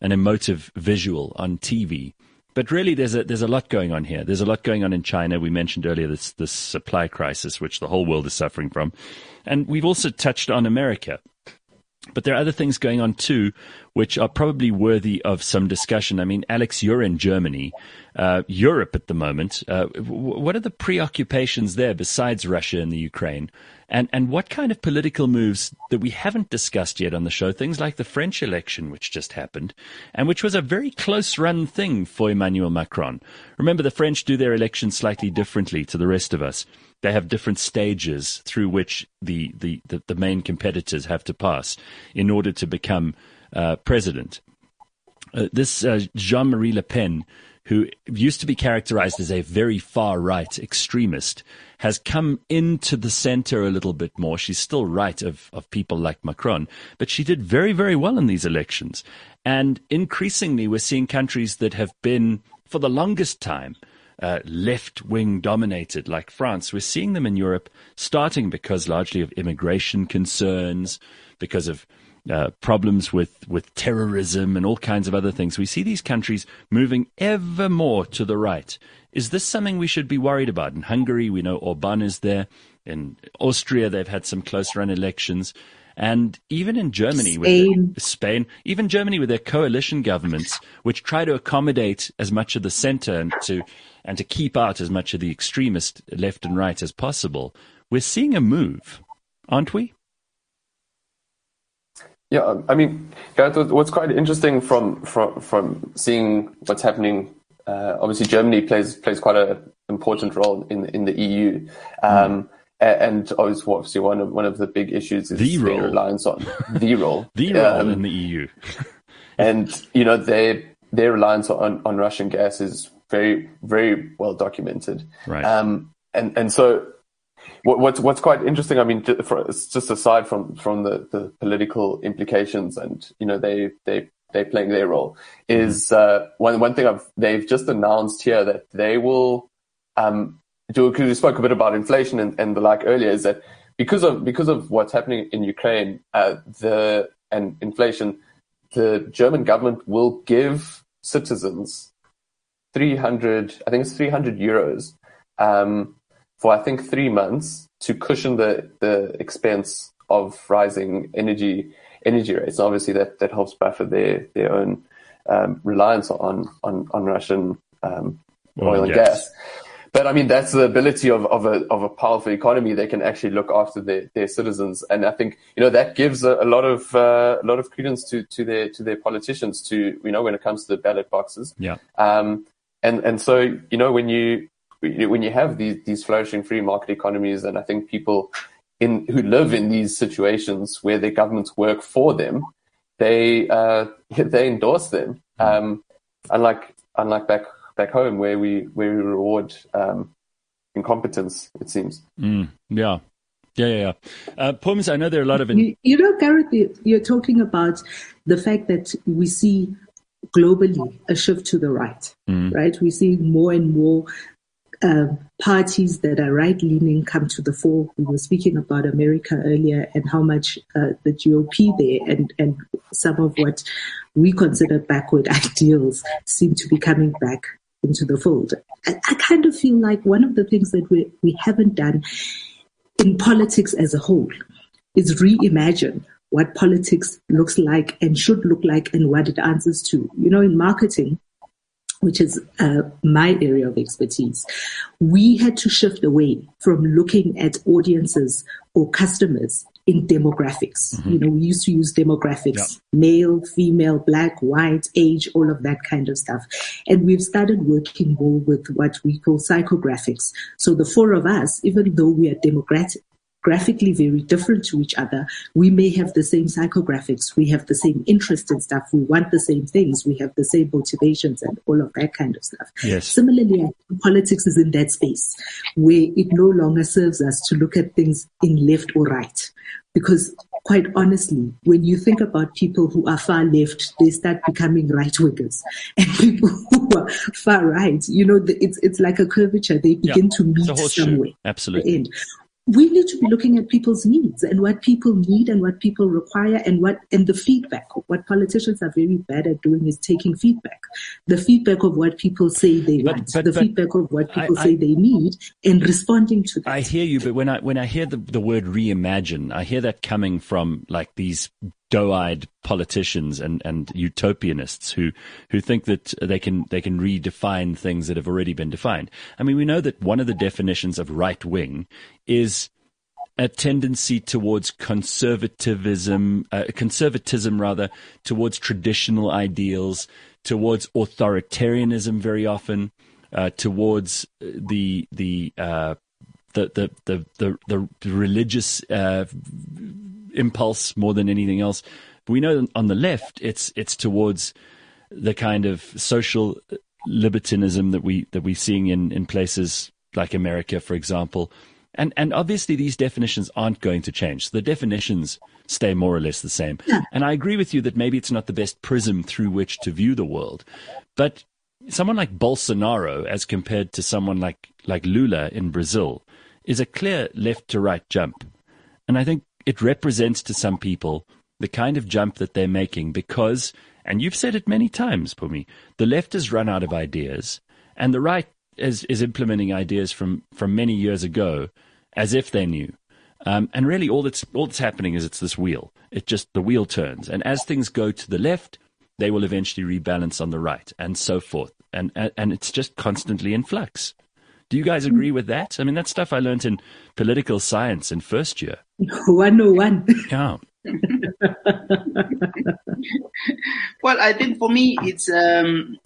an emotive visual on TV. But really, there's a there's a lot going on here. There's a lot going on in China. We mentioned earlier this this supply crisis, which the whole world is suffering from, and we've also touched on America. But there are other things going on too, which are probably worthy of some discussion. I mean, Alex, you're in Germany, uh, Europe at the moment. Uh, w- what are the preoccupations there besides Russia and the Ukraine? And, and what kind of political moves that we haven't discussed yet on the show, things like the French election, which just happened, and which was a very close run thing for Emmanuel Macron. Remember, the French do their elections slightly differently to the rest of us. They have different stages through which the, the, the, the main competitors have to pass in order to become uh, president. Uh, this uh, Jean Marie Le Pen, who used to be characterized as a very far right extremist, has come into the center a little bit more. She's still right of, of people like Macron, but she did very, very well in these elections. And increasingly, we're seeing countries that have been, for the longest time, uh, left wing dominated, like France. We're seeing them in Europe starting because largely of immigration concerns, because of uh, problems with, with terrorism and all kinds of other things. We see these countries moving ever more to the right. Is this something we should be worried about? In Hungary, we know Orban is there. In Austria, they've had some close run elections. And even in Germany, Spain. with Spain, even Germany with their coalition governments, which try to accommodate as much of the center and to and to keep out as much of the extremist left and right as possible, we're seeing a move, aren't we? Yeah, I mean, Gareth, what's quite interesting from from from seeing what's happening. Uh, obviously, Germany plays plays quite an important role in in the EU, um, a- and obviously, one of one of the big issues is The their reliance on (laughs) the role, The role Um, in the EU. (laughs) and you know their their reliance on on Russian gas is very very well documented. Right. Um, and and so what, what's what's quite interesting, I mean, for, just aside from from the, the political implications, and you know they they they playing their role, is uh, one one thing I've, they've just announced here that they will um. Because we spoke a bit about inflation and, and the like earlier, is that because of because of what's happening in Ukraine, uh, the and inflation, the German government will give citizens 300, I think it's 300 euros um, for, I think, three months to cushion the, the expense of rising energy energy rates. And obviously, that, that helps buffer their, their own um, reliance on, on, on Russian um, Oil oil, and and gas. gas. But I mean, that's the ability of, of a of a powerful economy. They can actually look after their, their citizens, and I think you know that gives a, a lot of uh, a lot of credence to to their to their politicians. To you know, when it comes to the ballot boxes. Yeah. Um, and and so you know when you when you have these these flourishing free market economies, and I think people in who live in these situations where their governments work for them, they uh, (laughs) they endorse them. Um, unlike unlike back back home where we where we reward um, incompetence. It seems. Mm, yeah. Yeah, yeah, yeah. Uh, Pums, I know there are a lot of. In- you, you know, Gareth, you're talking about the fact that we see globally a shift to the right, mm. right? We see more and more uh, parties that are right leaning come to the fore. We were speaking about America earlier and how much uh, the GOP there and, and some of what we consider backward (laughs) ideals seem to be coming back into the fold. I, I kind of feel like one of the things that we, we haven't done in politics as a whole is reimagine what politics looks like and should look like and what it answers to. You know, in marketing, which is uh, my area of expertise, we had to shift away from looking at audiences or customers in demographics. Mm-hmm. You know, we used to use demographics, yeah. male, female, black, white, age, all of that kind of stuff. And we've started working more with what we call psychographics. So the four of us, even though we are demographic, graphically very different to each other. We may have the same psychographics. We have the same interest in stuff. We want the same things. We have the same motivations and all of that kind of stuff. Yes. Similarly, politics is in that space where it no longer serves us to look at things in left or right. Because quite honestly, when you think about people who are far left, they start becoming right wingers, (laughs) and people who are far right, you know, it's it's like a curvature. They begin yeah, to meet somewhere. Absolutely we need to be looking at people's needs and what people need and what people require and what and the feedback what politicians are very bad at doing is taking feedback. The feedback of what people say they but, want but, the but feedback of what people I, say I, they need and responding to that. I hear you but when i when i hear the, the word reimagine i hear that coming from like these doe-eyed politicians and, and utopianists who, who think that they can, they can redefine things that have already been defined. I mean, we know that one of the definitions of right wing is a tendency towards conservatism, uh, conservatism rather, towards traditional ideals, towards authoritarianism very often, uh, towards the the, uh, the, the the the the religious uh, impulse more than anything else. But we know on the left, it's it's towards the kind of social libertinism that we that we're seeing in, in places like America, for example. And and obviously these definitions aren't going to change. The definitions stay more or less the same. Yeah. And I agree with you that maybe it's not the best prism through which to view the world. But someone like Bolsonaro, as compared to someone like, like Lula in Brazil, is a clear left to right jump. And I think it represents to some people the kind of jump that they're making because, and you've said it many times, Pumi, the left has run out of ideas and the right is, is implementing ideas from, from many years ago as if they knew. Um, and really, all that's all that's happening is it's this wheel. It just the wheel turns, and as things go to the left, they will eventually rebalance on the right, and so forth. And and, and it's just constantly in flux. Do you guys agree with that? I mean, that's stuff I learned in political science in first year. (laughs) 101. Yeah. (laughs) well, I think for me, it's um,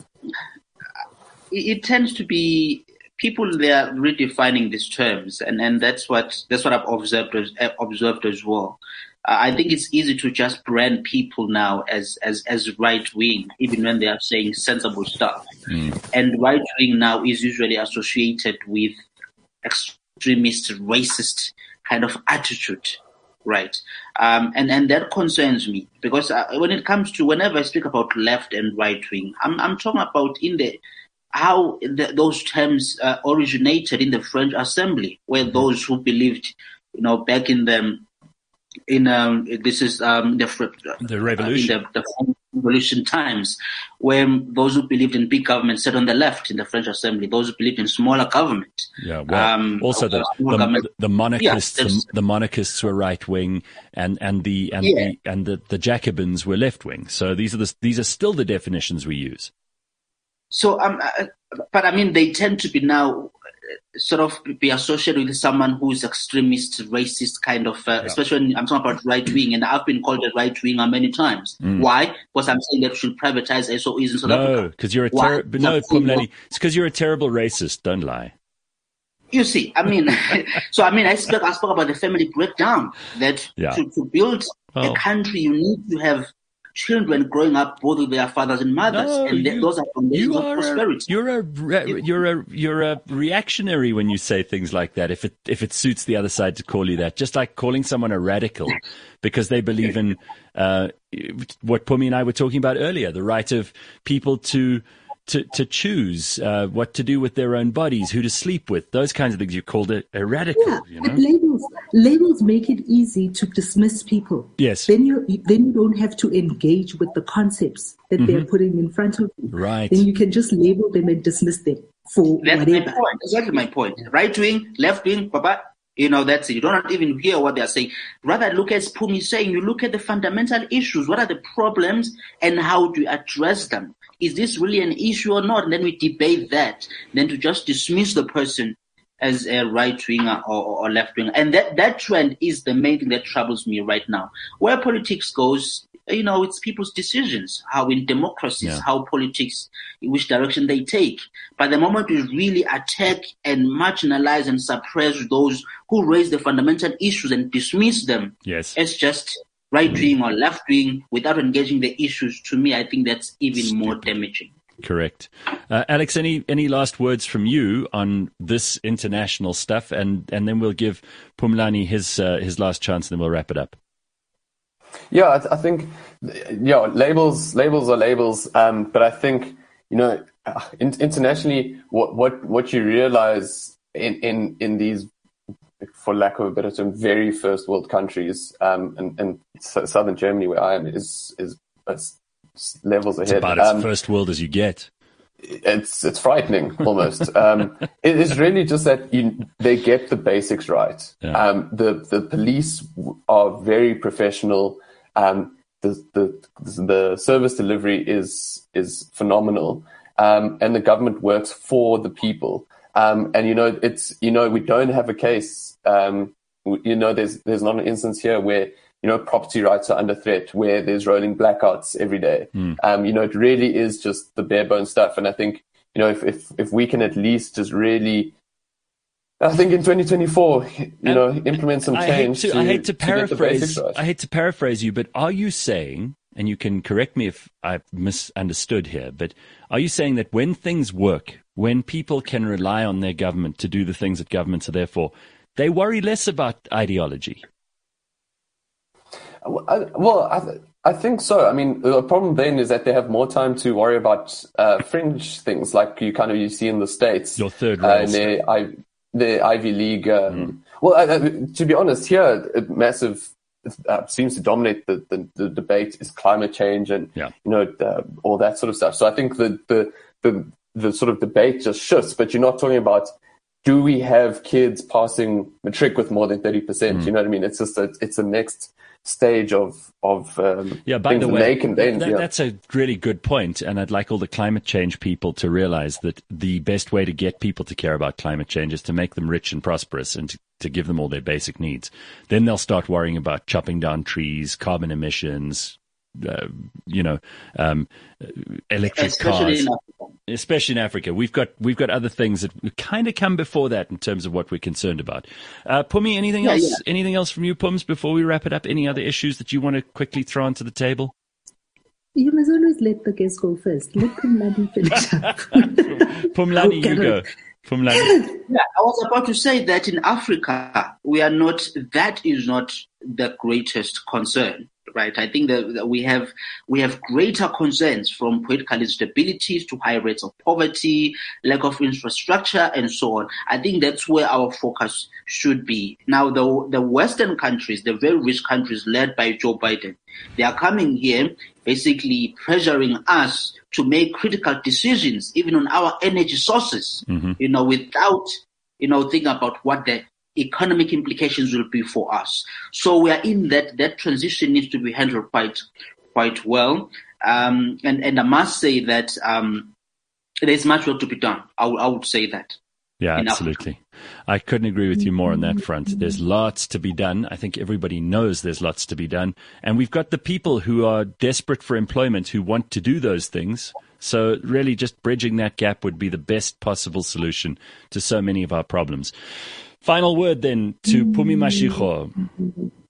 it, it, tends to be people they are redefining these terms, and, and that's what that's what I've observed as, observed as well. Uh, I think it's easy to just brand people now as as as right wing, even when they are saying sensible stuff. Mm. And right wing now is usually associated with extremist, racist kind of attitude, right? Um, and and that concerns me because uh, when it comes to whenever I speak about left and right wing, I'm I'm talking about in the how the, those terms uh, originated in the French Assembly, where mm-hmm. those who believed, you know, back in the in um, this is um, the the revolution. Uh, the, the, revolution times, when those who believed in big government sat on the left in the French Assembly. Those who believed in smaller government. Yeah, well, um, also the the, the, monarchists, yeah, the, the, monarchists were right wing, and and the and yeah. the and the, the Jacobins were left wing. So these are the these are still the definitions we use. So um, uh, but I mean, they tend to be now sort of be associated with someone who's extremist, racist kind of, uh, yeah. especially when I'm talking about right wing, and I've been called a right winger many times. Mm. Why? Because I'm saying that we should privatize SOEs in South no, Africa. No, because you're a ter- no, Phumlani, it's because you're a terrible racist. Don't lie. You see, I mean, (laughs) (laughs) so I mean, I spoke, I spoke about the family breakdown that yeah. to, to build oh. a country, you need to have children growing up both with their fathers and mothers, no, and you, those are foundations of prosperity. You're a you're a you're a reactionary when you say things like that. If it if it suits the other side to call you that, just like calling someone a radical (laughs) because they believe in uh, what Pumi and I were talking about earlier, the right of people to to, to choose uh, what to do with their own bodies, who to sleep with, those kinds of things. You called it a radical. Yeah, you know? labels labels make it easy to dismiss people. Yes. Then you then you don't have to engage with the concepts that mm-hmm. they're putting in front of you. Right. Then you can just label them and dismiss them for that's whatever. My point. Exactly my point. Right wing, left wing, papa. You know, that's it. You don't even hear what they're saying. Rather, look at Pumi saying, you look at the fundamental issues. What are the problems and how do you address them? Is this really an issue or not? And then we debate that. Then to just dismiss the person as a right winger or, or left winger. And that, that trend is the main thing that troubles me right now. Where politics goes, you know, it's people's decisions, how in democracies, yeah. how politics, in which direction they take. But the moment we really attack and marginalize and suppress those who raise the fundamental issues and dismiss them, yes. it's just right wing or left wing without engaging the issues, to me, I think that's even Stupid. more damaging. Correct. Uh, Alex, any any last words from you on this international stuff, and and then we'll give Phumlani his uh, his last chance, and then we'll wrap it up. Yeah, I, th- I think yeah, labels labels are labels, um, but I think you know uh, in, internationally, what what what you realize in in in these for lack of a better term, very first world countries, um, and, and southern Germany, where I am, is is, is levels ahead. It's about as um, first world as you get. It's it's frightening almost. um, it is really just that you, they get the basics right. Yeah. Um, the the police are very professional. Um, the the the service delivery is is phenomenal, um, and the government works for the people. Um, and you know, it's you know, we don't have a case. Um, you know, there's there's not an instance here where you know property rights are under threat, where there's rolling blackouts every day. Mm. Um, you know, it really is just the bare bones stuff. And I think you know, if if if we can at least just really I think in 2024, you know, implement some change. I hate to, to I hate to paraphrase. right. I hate to paraphrase you, but are you saying, and you can correct me if I've misunderstood here, but are you saying that when things work, when people can rely on their government to do the things that governments are there for, they worry less about ideology. Well, I, th- I think so. I mean, the problem then is that they have more time to worry about uh, fringe things like you kind of you see in the states. Your third uh, rail. Uh, I, the Ivy League. Um, mm. Well, uh, to be honest, here massive uh, seems to dominate the, the, the, debate is climate change and yeah. you know uh, all that sort of stuff. So I think the the the the sort of debate just shifts, but you're not talking about do we have kids passing matric with more than 30%? Mm. You know what I mean? It's just a, it's the next stage of of um, yeah. By the way, that, yeah. that's a really good point, and I'd like all the climate change people to realize that the best way to get people to care about climate change is to make them rich and prosperous, and to, to give them all their basic needs. Then they'll start worrying about chopping down trees, carbon emissions, uh, you know, um, electric especially cars, in especially in Africa. We've got we've got other things that kind of come before that in terms of what we're concerned about. Uh, Pumi, anything yeah, else? Yeah. Anything else from you, Pums? Before we wrap it up, any other issues that you want to quickly throw onto the table? You must always let the guests go first. Let Phumlani finish (laughs) up. Phumlani, you go. Phumlani. Yeah, I was about to say that in Africa, we are not, that is not the greatest concern right? I think that, we have we have greater concerns from political instabilities to high rates of poverty, lack of infrastructure, and so on. I think that's where our focus should be. Now, the the Western countries, the very rich countries led by Joe Biden, they are coming here basically pressuring us to make critical decisions, even on our energy sources. Mm-hmm. You know, without you know thinking about what the economic implications will be for us. So we are in that, that transition needs to be handled quite, quite well. Um, and, and I must say that, um, there's much work to be done. I, w- I would say that. Yeah, absolutely. I couldn't agree with you more on that front. There's lots to be done. I think everybody knows there's lots to be done. And we've got the people who are desperate for employment who want to do those things. So really just bridging that gap would be the best possible solution to so many of our problems. Final word then to Pumi Mashego.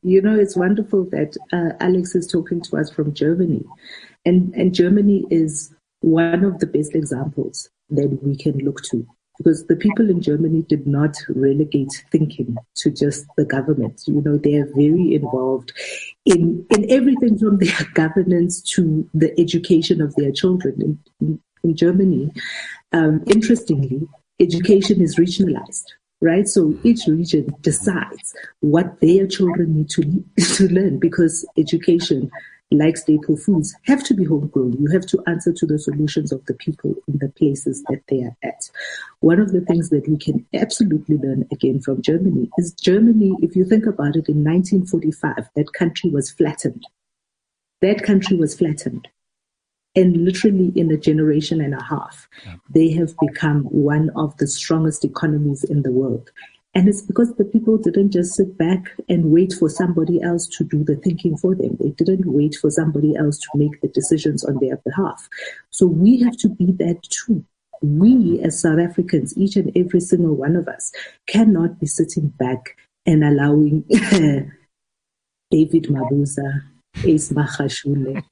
You know, it's wonderful that uh, Alex is talking to us from Germany. And, and Germany is one of the best examples that we can look to because the people in Germany did not relegate thinking to just the government. You know, they are very involved in, in everything from their (laughs) governance to the education of their children. In, in, in Germany, um, interestingly, education is regionalized right? So each region decides what their children need to, (laughs) to learn because education like staple foods, have to be homegrown. You have to answer to the solutions of the people in the places that they are at. One of the things that we can absolutely learn again from Germany is Germany, if you think about it, in 1945, that country was flattened. That country was flattened. And literally in a generation and a half, yeah. they have become one of the strongest economies in the world. And it's because the people didn't just sit back and wait for somebody else to do the thinking for them. They didn't wait for somebody else to make the decisions on their behalf. So we have to be that too. We as South Africans, each and every single one of us, cannot be sitting back and allowing (laughs) David Mabuza, Ace Magashule,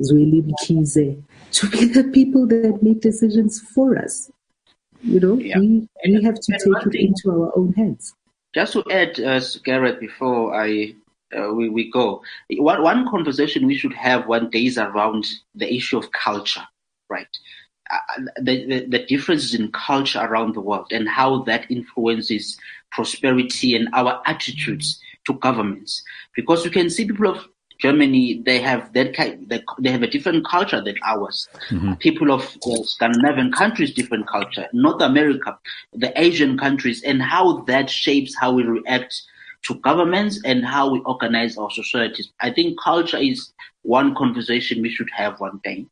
Zweli Mkhize to be the people that make decisions for us. You know, yeah. we, we have to take it into our own hands. Just to add, uh, Gareth, before I uh, we, we go, one, one conversation we should have one day is around the issue of culture, right? Uh, the, the, the differences in culture around the world and how that influences prosperity and our attitudes to governments. Because you can see people of Germany, they have that kind, they have a different culture than ours. Mm-hmm. People of uh, Scandinavian countries, different culture. North America, the Asian countries, and how that shapes how we react to governments and how we organize our societies. I think culture is one conversation we should have one day.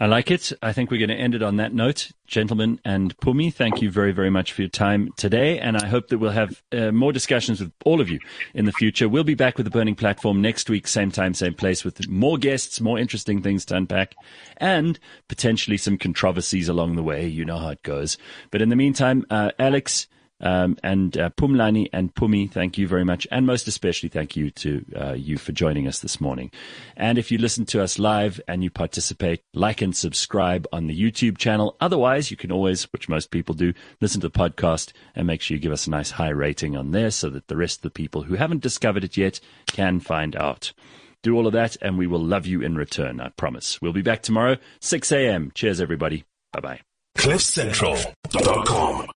I like it. I think we're going to end it on that note. Gentlemen and Pumi, thank you very, very much for your time today. And I hope that we'll have uh, more discussions with all of you in the future. We'll be back with the Burning Platform next week, same time, same place, with more guests, more interesting things to unpack, and potentially some controversies along the way. You know how it goes. But in the meantime, uh, Alex, um, and uh, Phumlani and Pumi, thank you very much. And most especially, thank you to uh, you for joining us this morning. And if you listen to us live and you participate, like and subscribe on the YouTube channel. Otherwise, you can always, which most people do, listen to the podcast and make sure you give us a nice high rating on there so that the rest of the people who haven't discovered it yet can find out. Do all of that and we will love you in return, I promise. We'll be back tomorrow, 6 a.m. Cheers, everybody. Bye bye. CliffCentral.com